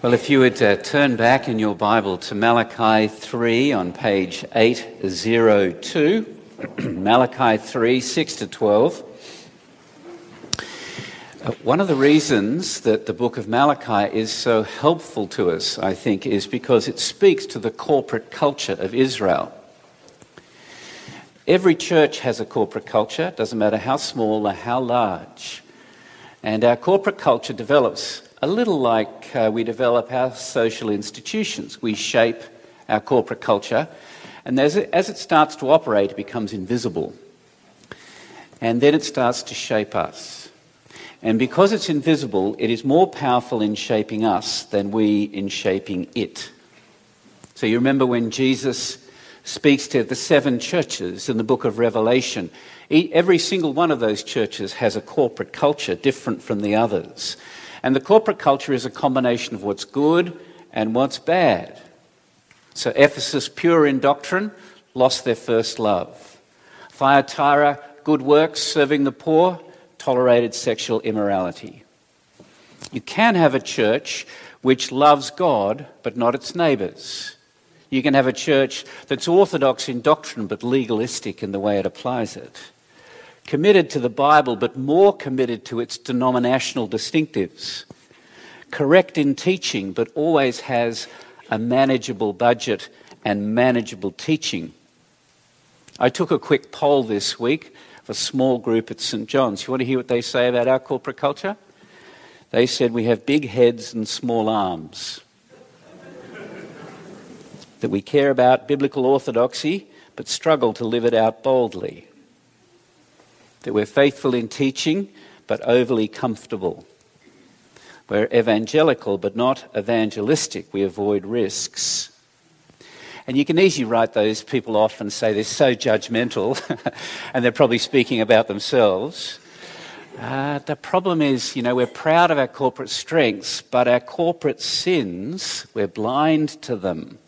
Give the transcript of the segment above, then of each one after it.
Well, if you would uh, turn back in your Bible to Malachi 3 on page 802, Malachi 3 6 to 12. Uh, one of the reasons that the book of Malachi is so helpful to us, I think, is because it speaks to the corporate culture of Israel. Every church has a corporate culture, doesn't matter how small or how large. And our corporate culture develops a little like uh, we develop our social institutions. We shape our corporate culture, and as it, as it starts to operate, it becomes invisible. And then it starts to shape us. And because it's invisible, it is more powerful in shaping us than we in shaping it. So you remember when Jesus speaks to the seven churches in the book of Revelation. Every single one of those churches has a corporate culture different from the others. And the corporate culture is a combination of what's good and what's bad. So Ephesus, pure in doctrine, lost their first love. Thyatira, good works, serving the poor, tolerated sexual immorality. You can have a church which loves God but not its neighbours. You can have a church that's orthodox in doctrine but legalistic in the way it applies it committed to the Bible, but more committed to its denominational distinctives. Correct in teaching, but always has a manageable budget and manageable teaching. I took a quick poll this week of a small group at St. John's. You want to hear what they say about our corporate culture? They said we have big heads and small arms. that we care about biblical orthodoxy, but struggle to live it out boldly that we're faithful in teaching but overly comfortable. We're evangelical but not evangelistic. We avoid risks. And you can easily write those people off and say they're so judgmental and they're probably speaking about themselves. Uh, the problem is, you know, we're proud of our corporate strengths, but our corporate sins, we're blind to them.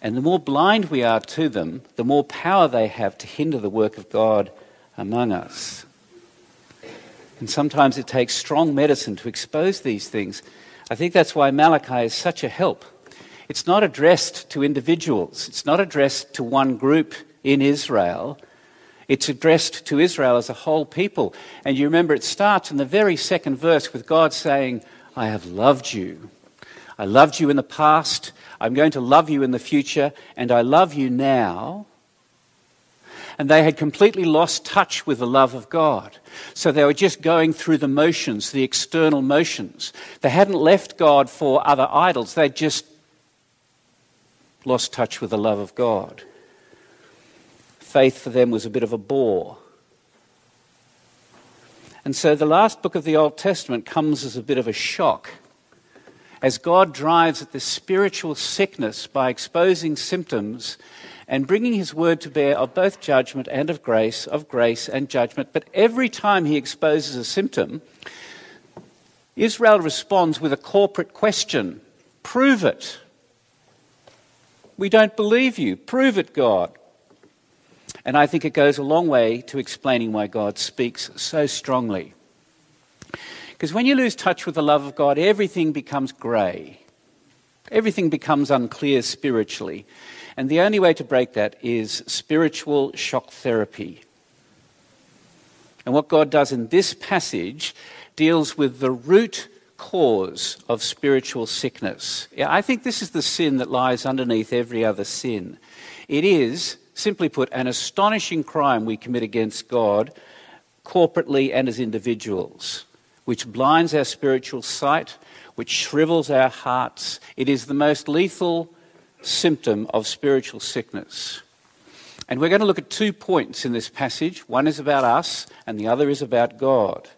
And the more blind we are to them, the more power they have to hinder the work of God among us. And sometimes it takes strong medicine to expose these things. I think that's why Malachi is such a help. It's not addressed to individuals, it's not addressed to one group in Israel. It's addressed to Israel as a whole people. And you remember it starts in the very second verse with God saying, I have loved you. I loved you in the past. I'm going to love you in the future. And I love you now and they had completely lost touch with the love of God. So they were just going through the motions, the external motions. They hadn't left God for other idols, they'd just lost touch with the love of God. Faith for them was a bit of a bore. And so the last book of the Old Testament comes as a bit of a shock as God drives at this spiritual sickness by exposing symptoms and bringing his word to bear of both judgment and of grace, of grace and judgment. But every time he exposes a symptom, Israel responds with a corporate question Prove it. We don't believe you. Prove it, God. And I think it goes a long way to explaining why God speaks so strongly. Because when you lose touch with the love of God, everything becomes grey. Everything becomes unclear spiritually. And the only way to break that is spiritual shock therapy. And what God does in this passage deals with the root cause of spiritual sickness. I think this is the sin that lies underneath every other sin. It is, simply put, an astonishing crime we commit against God corporately and as individuals, which blinds our spiritual sight, which shrivels our hearts. It is the most lethal symptom of spiritual sickness. And we're going to look at two points in this passage. One is about us, and the other is about God.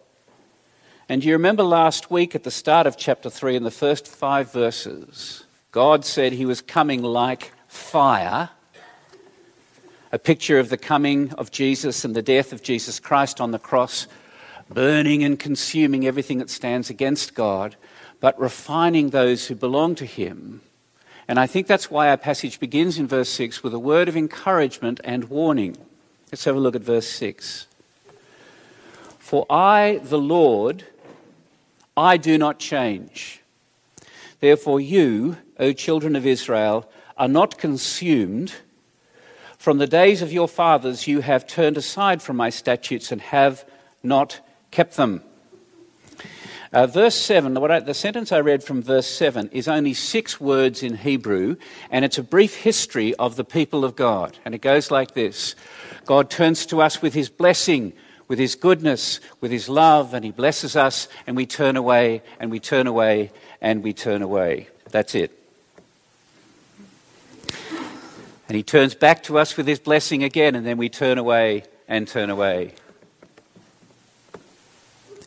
And you remember last week at the start of chapter 3, in the first five verses, God said he was coming like fire, a picture of the coming of Jesus and the death of Jesus Christ on the cross, burning and consuming everything that stands against God, but refining those who belong to him and I think that's why our passage begins in verse 6 with a word of encouragement and warning. Let's have a look at verse 6. For I, the Lord, I do not change. Therefore, you, O children of Israel, are not consumed. From the days of your fathers, you have turned aside from my statutes and have not kept them. Uh, verse 7, I, the sentence I read from verse 7 is only six words in Hebrew, and it's a brief history of the people of God. And it goes like this God turns to us with his blessing, with his goodness, with his love, and he blesses us, and we turn away, and we turn away, and we turn away. That's it. And he turns back to us with his blessing again, and then we turn away and turn away.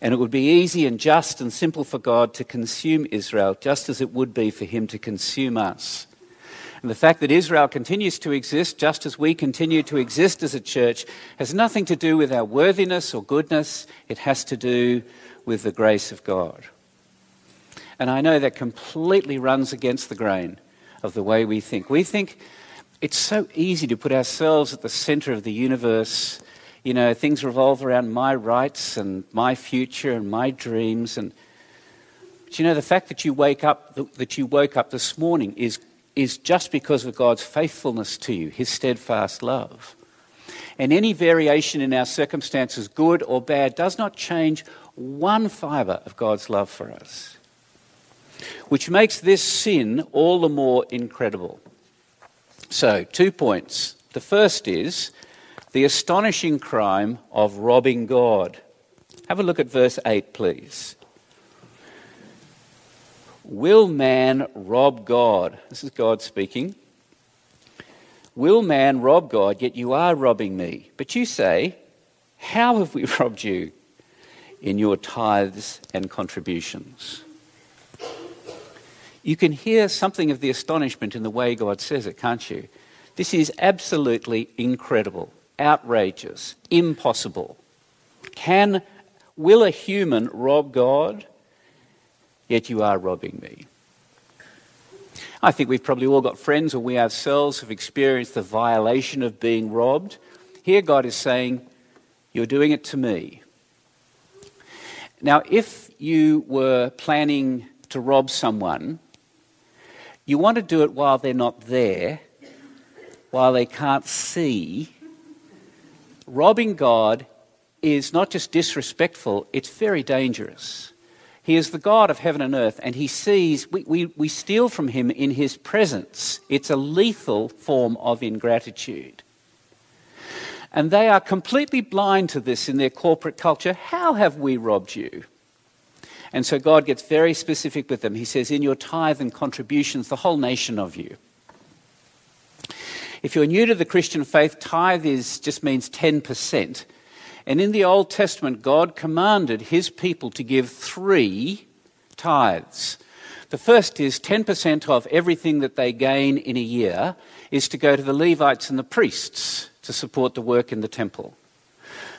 And it would be easy and just and simple for God to consume Israel, just as it would be for him to consume us. And the fact that Israel continues to exist, just as we continue to exist as a church, has nothing to do with our worthiness or goodness. It has to do with the grace of God. And I know that completely runs against the grain of the way we think. We think it's so easy to put ourselves at the center of the universe you know, things revolve around my rights and my future and my dreams. And but you know, the fact that you wake up, that you woke up this morning, is is just because of God's faithfulness to you, His steadfast love. And any variation in our circumstances, good or bad, does not change one fibre of God's love for us, which makes this sin all the more incredible. So, two points. The first is the astonishing crime of robbing God. Have a look at verse 8, please. Will man rob God? This is God speaking. Will man rob God? Yet you are robbing me. But you say, How have we robbed you? In your tithes and contributions. You can hear something of the astonishment in the way God says it, can't you? This is absolutely incredible outrageous, impossible. Can, will a human rob God? Yet you are robbing me. I think we've probably all got friends or we ourselves have experienced the violation of being robbed. Here, God is saying, You're doing it to me. Now, if you were planning to rob someone, you want to do it while they're not there, while they can't see, robbing God is not just disrespectful, it's very dangerous. He is the God of heaven and earth, and he sees, we, we, we steal from him in his presence. It's a lethal form of ingratitude. And they are completely blind to this in their corporate culture. How have we robbed you? And so God gets very specific with them. He says, In your tithe and contributions, the whole nation of you. If you're new to the Christian faith, tithe is, just means 10%. And in the Old Testament, God commanded his people to give three tithes. The first is 10% of everything that they gain in a year is to go to the Levites and the priests to support the work in the temple.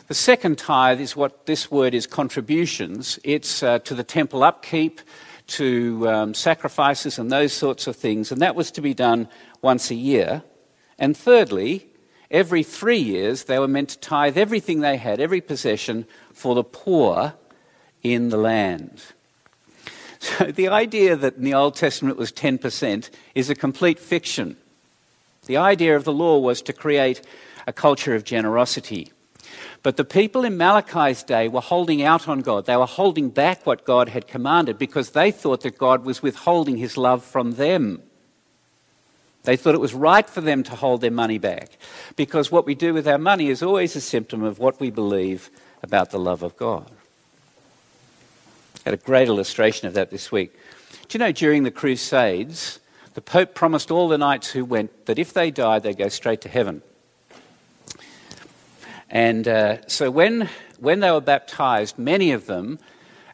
The second tithe is what this word is contributions. It's uh, to the temple upkeep, to um, sacrifices, and those sorts of things. And that was to be done once a year. And thirdly, every three years they were meant to tithe everything they had, every possession, for the poor in the land. So the idea that in the Old Testament was 10% is a complete fiction. The idea of the law was to create a culture of generosity. But the people in Malachi's day were holding out on God. They were holding back what God had commanded because they thought that God was withholding his love from them. They thought it was right for them to hold their money back because what we do with our money is always a symptom of what we believe about the love of God. I had a great illustration of that this week. Do you know during the Crusades, the Pope promised all the knights who went that if they died, they'd go straight to heaven. And uh, so when, when they were baptized, many of them,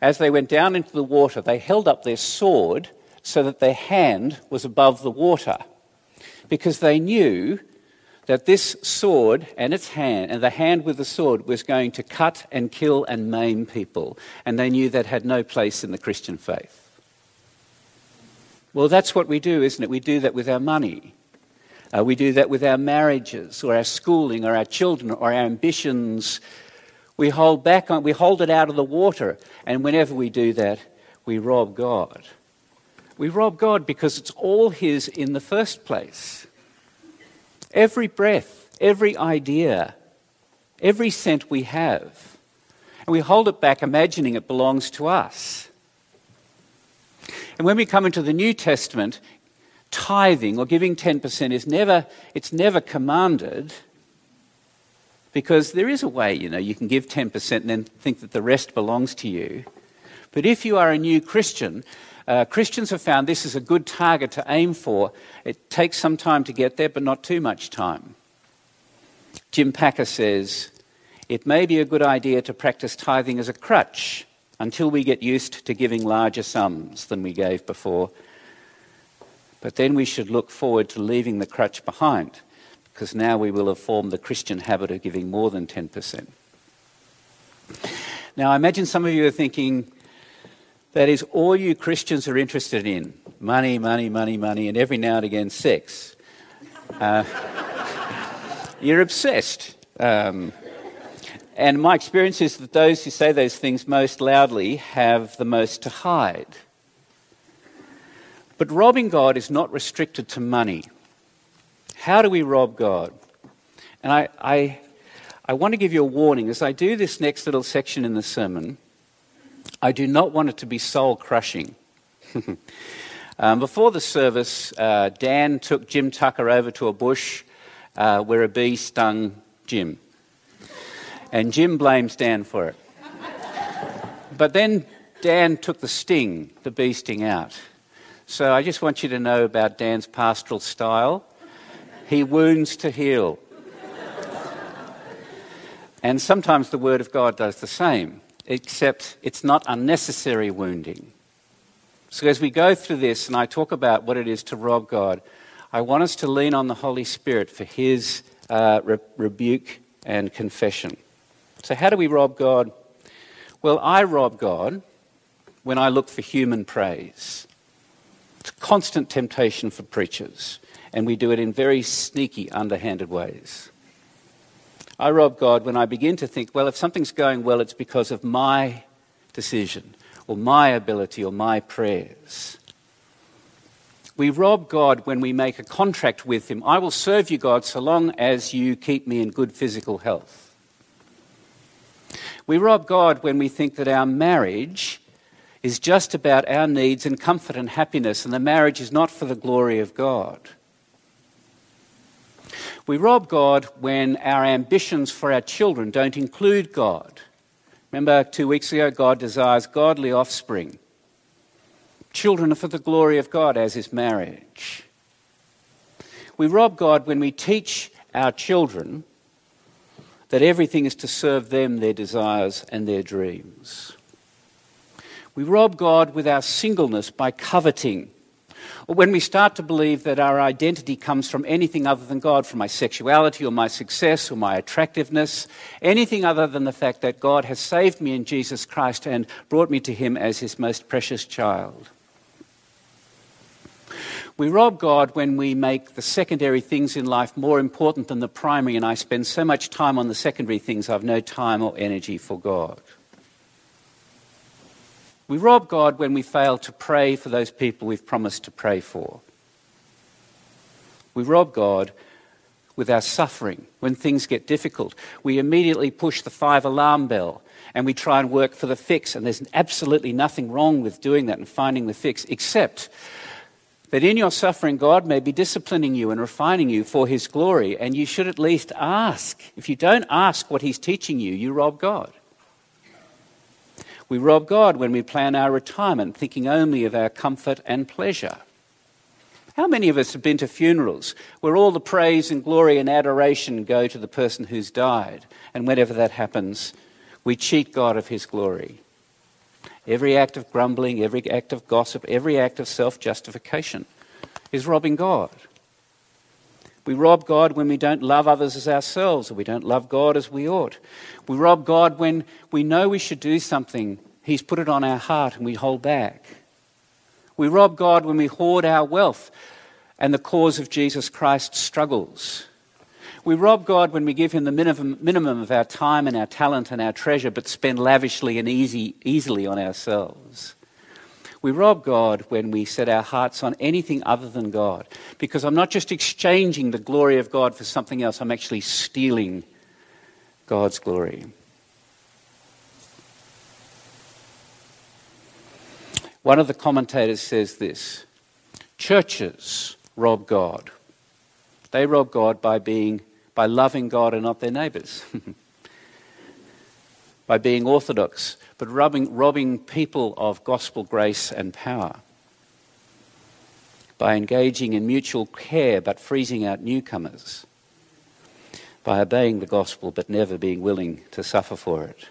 as they went down into the water, they held up their sword so that their hand was above the water because they knew that this sword and its hand, and the hand with the sword, was going to cut and kill and maim people. And they knew that had no place in the Christian faith. Well, that's what we do, isn't it? We do that with our money. Uh, we do that with our marriages, or our schooling, or our children, or our ambitions. We hold back on, we hold it out of the water, and whenever we do that, we rob God. We rob God because it's all His in the first place. Every breath, every idea, every cent we have. And we hold it back imagining it belongs to us. And when we come into the New Testament, tithing or giving 10% is never, it's never commanded because there is a way, you know, you can give 10% and then think that the rest belongs to you. But if you are a new Christian, uh, Christians have found this is a good target to aim for. It takes some time to get there, but not too much time. Jim Packer says, It may be a good idea to practice tithing as a crutch until we get used to giving larger sums than we gave before. But then we should look forward to leaving the crutch behind, because now we will have formed the Christian habit of giving more than 10%. Now, I imagine some of you are thinking, that is all you Christians are interested in money, money, money, money, and every now and again sex. Uh, you're obsessed. Um, and my experience is that those who say those things most loudly have the most to hide. But robbing God is not restricted to money. How do we rob God? And I, I, I want to give you a warning as I do this next little section in the sermon. I do not want it to be soul crushing. um, before the service, uh, Dan took Jim Tucker over to a bush uh, where a bee stung Jim. And Jim blames Dan for it. but then Dan took the sting, the bee sting, out. So I just want you to know about Dan's pastoral style. He wounds to heal. and sometimes the Word of God does the same except it's not unnecessary wounding. So, as we go through this and I talk about what it is to rob God, I want us to lean on the Holy Spirit for His uh, re- rebuke and confession. So, how do we rob God? Well, I rob God when I look for human praise. It's a constant temptation for preachers, and we do it in very sneaky, underhanded ways. I rob God when I begin to think, well, if something's going well, it's because of my decision or my ability or my prayers. We rob God when we make a contract with Him. I will serve you, God, so long as you keep me in good physical health. We rob God when we think that our marriage is just about our needs and comfort and happiness, and the marriage is not for the glory of God. We rob God when our ambitions for our children don't include God. Remember two weeks ago, God desires godly offspring. Children are for the glory of God, as is marriage. We rob God when we teach our children that everything is to serve them, their desires, and their dreams. We rob God with our singleness by coveting when we start to believe that our identity comes from anything other than God, from my sexuality or my success or my attractiveness, anything other than the fact that God has saved me in Jesus Christ and brought me to Him as His most precious child. We rob God when we make the secondary things in life more important than the primary, and I spend so much time on the secondary things, I've no time or energy for God. We rob God when we fail to pray for those people we've promised to pray for. We rob God with our suffering when things get difficult. We immediately push the five alarm bell and we try and work for the fix. And there's absolutely nothing wrong with doing that and finding the fix, except that in your suffering, God may be disciplining you and refining you for His glory. And you should at least ask. If you don't ask what He's teaching you, you rob God. We rob God when we plan our retirement thinking only of our comfort and pleasure. How many of us have been to funerals where all the praise and glory and adoration go to the person who's died? And whenever that happens, we cheat God of his glory. Every act of grumbling, every act of gossip, every act of self justification is robbing God. We rob God when we don't love others as ourselves, or we don't love God as we ought. We rob God when we know we should do something, He's put it on our heart, and we hold back. We rob God when we hoard our wealth and the cause of Jesus Christ struggles. We rob God when we give Him the minimum, minimum of our time and our talent and our treasure, but spend lavishly and easy, easily on ourselves. We rob God when we set our hearts on anything other than God. Because I'm not just exchanging the glory of God for something else, I'm actually stealing God's glory. One of the commentators says this Churches rob God. They rob God by being by loving God and not their neighbours. by being orthodox, but robbing, robbing people of gospel grace and power. By engaging in mutual care but freezing out newcomers. By obeying the gospel but never being willing to suffer for it.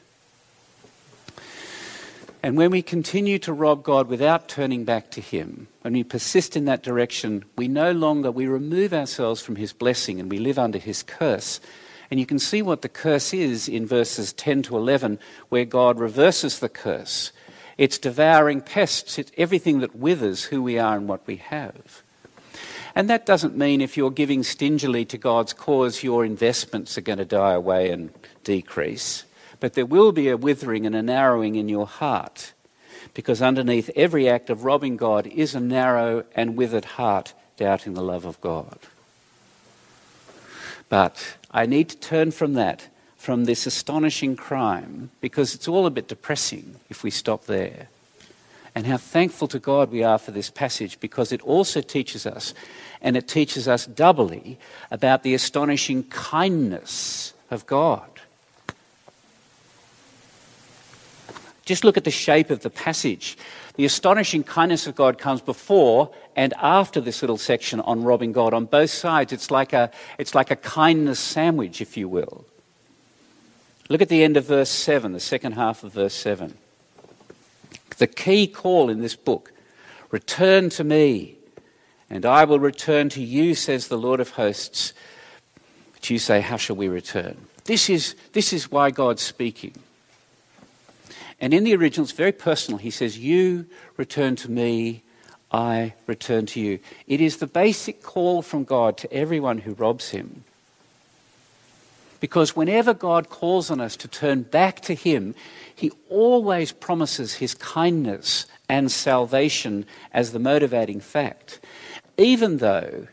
And when we continue to rob God without turning back to Him, when we persist in that direction, we no longer, we remove ourselves from His blessing and we live under His curse. And you can see what the curse is in verses 10 to 11, where God reverses the curse. It's devouring pests, it's everything that withers who we are and what we have. And that doesn't mean if you're giving stingily to God's cause, your investments are going to die away and decrease. But there will be a withering and a narrowing in your heart, because underneath every act of robbing God is a narrow and withered heart doubting the love of God. But I need to turn from that, from this astonishing crime, because it's all a bit depressing if we stop there. And how thankful to God we are for this passage because it also teaches us, and it teaches us doubly, about the astonishing kindness of God. Just look at the shape of the passage. The astonishing kindness of God comes before and after this little section on robbing God. On both sides, it's like a, it's like a kindness sandwich, if you will. Look at the end of verse 7, the second half of verse 7. The key call in this book return to me, and I will return to you, says the Lord of hosts. But you say, How shall we return? This is, this is why God's speaking. And in the original, it's very personal. He says, You return to me, I return to you. It is the basic call from God to everyone who robs him. Because whenever God calls on us to turn back to him, he always promises his kindness and salvation as the motivating fact, even though,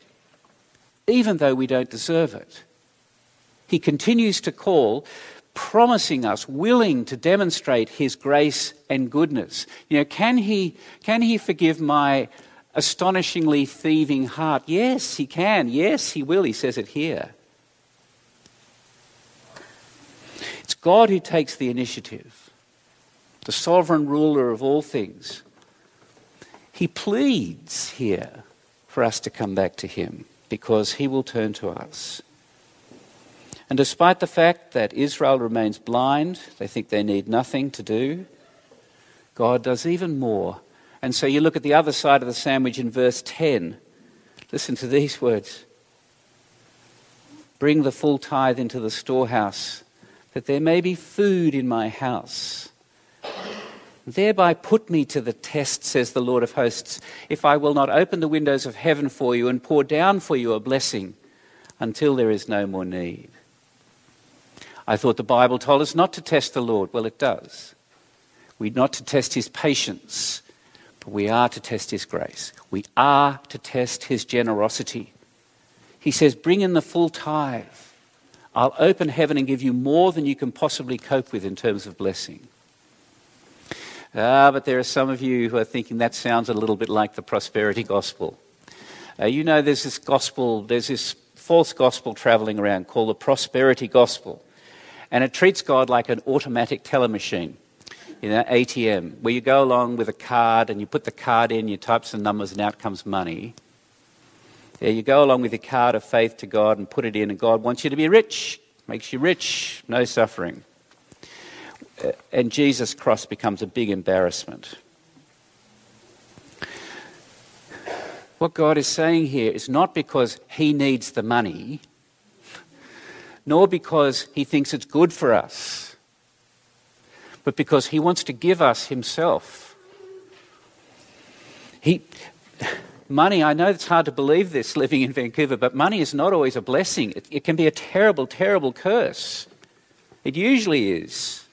even though we don't deserve it. He continues to call promising us, willing to demonstrate his grace and goodness. You know, can he, can he forgive my astonishingly thieving heart? Yes, he can. Yes, he will. He says it here. It's God who takes the initiative, the sovereign ruler of all things. He pleads here for us to come back to him because he will turn to us. And despite the fact that Israel remains blind, they think they need nothing to do, God does even more. And so you look at the other side of the sandwich in verse 10. Listen to these words Bring the full tithe into the storehouse, that there may be food in my house. Thereby put me to the test, says the Lord of hosts, if I will not open the windows of heaven for you and pour down for you a blessing until there is no more need. I thought the Bible told us not to test the Lord. Well, it does. We're not to test his patience, but we are to test his grace. We are to test his generosity. He says, Bring in the full tithe. I'll open heaven and give you more than you can possibly cope with in terms of blessing. Ah, but there are some of you who are thinking that sounds a little bit like the prosperity gospel. Uh, you know, there's this gospel, there's this false gospel traveling around called the prosperity gospel. And it treats God like an automatic teller machine, you know, ATM, where you go along with a card and you put the card in, you type some numbers, and out comes money. Yeah, you go along with your card of faith to God and put it in, and God wants you to be rich, makes you rich, no suffering. Uh, and Jesus' cross becomes a big embarrassment. What God is saying here is not because He needs the money, nor because he thinks it's good for us, but because he wants to give us himself. He, money, I know it's hard to believe this living in Vancouver, but money is not always a blessing. It, it can be a terrible, terrible curse. It usually is.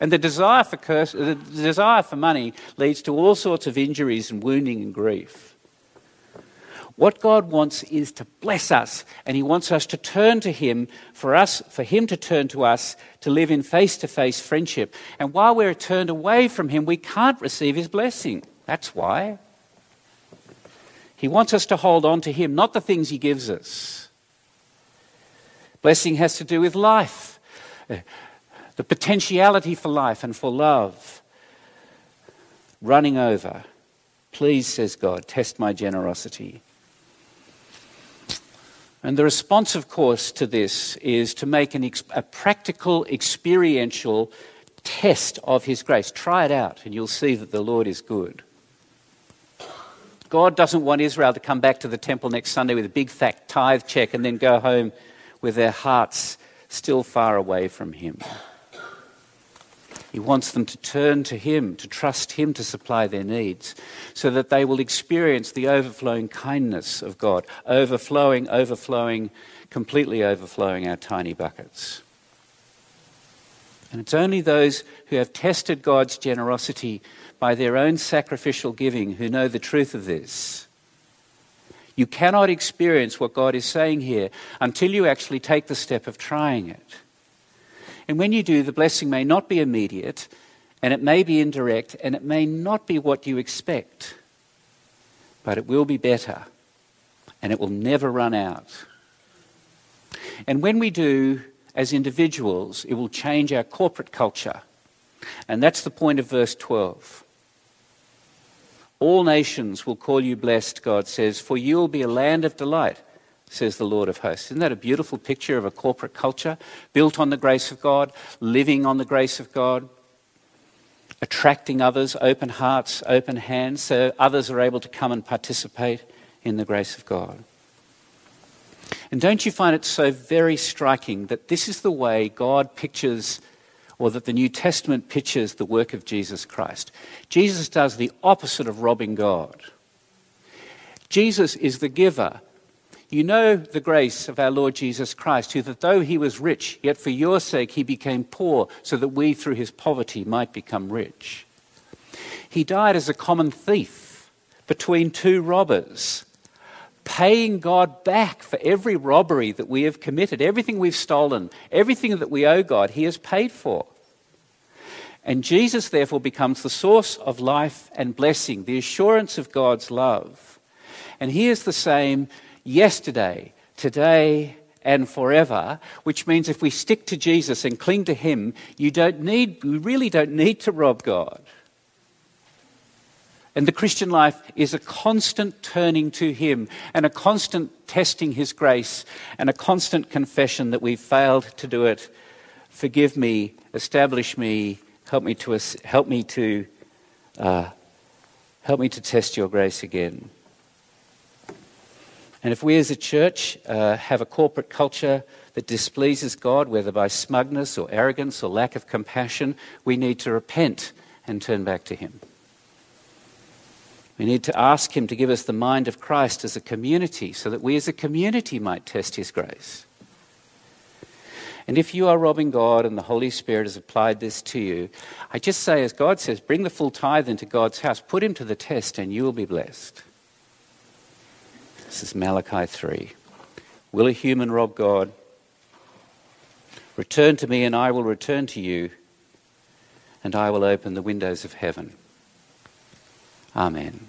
And the desire for, curse, the desire for money leads to all sorts of injuries and wounding and grief. What God wants is to bless us, and He wants us to turn to Him for us, for Him to turn to us to live in face to face friendship. And while we're turned away from Him, we can't receive His blessing. That's why. He wants us to hold on to Him, not the things He gives us. Blessing has to do with life, uh, the potentiality for life and for love. Running over. Please, says God, test my generosity. And the response, of course, to this is to make ex- a practical, experiential test of His grace. Try it out, and you'll see that the Lord is good. God doesn't want Israel to come back to the temple next Sunday with a big fat tithe check and then go home with their hearts still far away from Him. He wants them to turn to Him, to trust Him to supply their needs, so that they will experience the overflowing kindness of God, overflowing, overflowing, completely overflowing our tiny buckets. And it's only those who have tested God's generosity by their own sacrificial giving who know the truth of this. You cannot experience what God is saying here until you actually take the step of trying it. And when you do, the blessing may not be immediate, and it may be indirect, and it may not be what you expect. But it will be better, and it will never run out. And when we do, as individuals, it will change our corporate culture. And that's the point of verse 12. All nations will call you blessed, God says, for you will be a land of delight says the Lord of hosts. Isn't that a beautiful picture of a corporate culture built on the grace of God, living on the grace of God, attracting others, open hearts, open hands, so others are able to come and participate in the grace of God? And don't you find it so very striking that this is the way God pictures, or that the New Testament pictures the work of Jesus Christ? Jesus does the opposite of robbing God. Jesus is the giver you know the grace of our Lord Jesus Christ, who, that though he was rich, yet for your sake he became poor, so that we through his poverty might become rich. He died as a common thief between two robbers, paying God back for every robbery that we have committed, everything we've stolen, everything that we owe God, he has paid for. And Jesus, therefore, becomes the source of life and blessing, the assurance of God's love. And he is the same yesterday, today, and forever, which means if we stick to Jesus and cling to Him, you don't need, you really don't need to rob God. And the Christian life is a constant turning to Him and a constant testing His grace and a constant confession that we've failed to do it. Forgive me, establish me, help me to, help me to, uh, help me to test your grace again. And if we as a church uh, have a corporate culture that displeases God, whether by smugness or arrogance or lack of compassion, we need to repent and turn back to Him. We need to ask Him to give us the mind of Christ as a community so that we as a community might test His grace. And if you are robbing God and the Holy Spirit has applied this to you, I just say, as God says, bring the full tithe into God's house, put Him to the test, and you will be blessed. This is Malachi 3. Will a human rob God? Return to me, and I will return to you, and I will open the windows of heaven. Amen.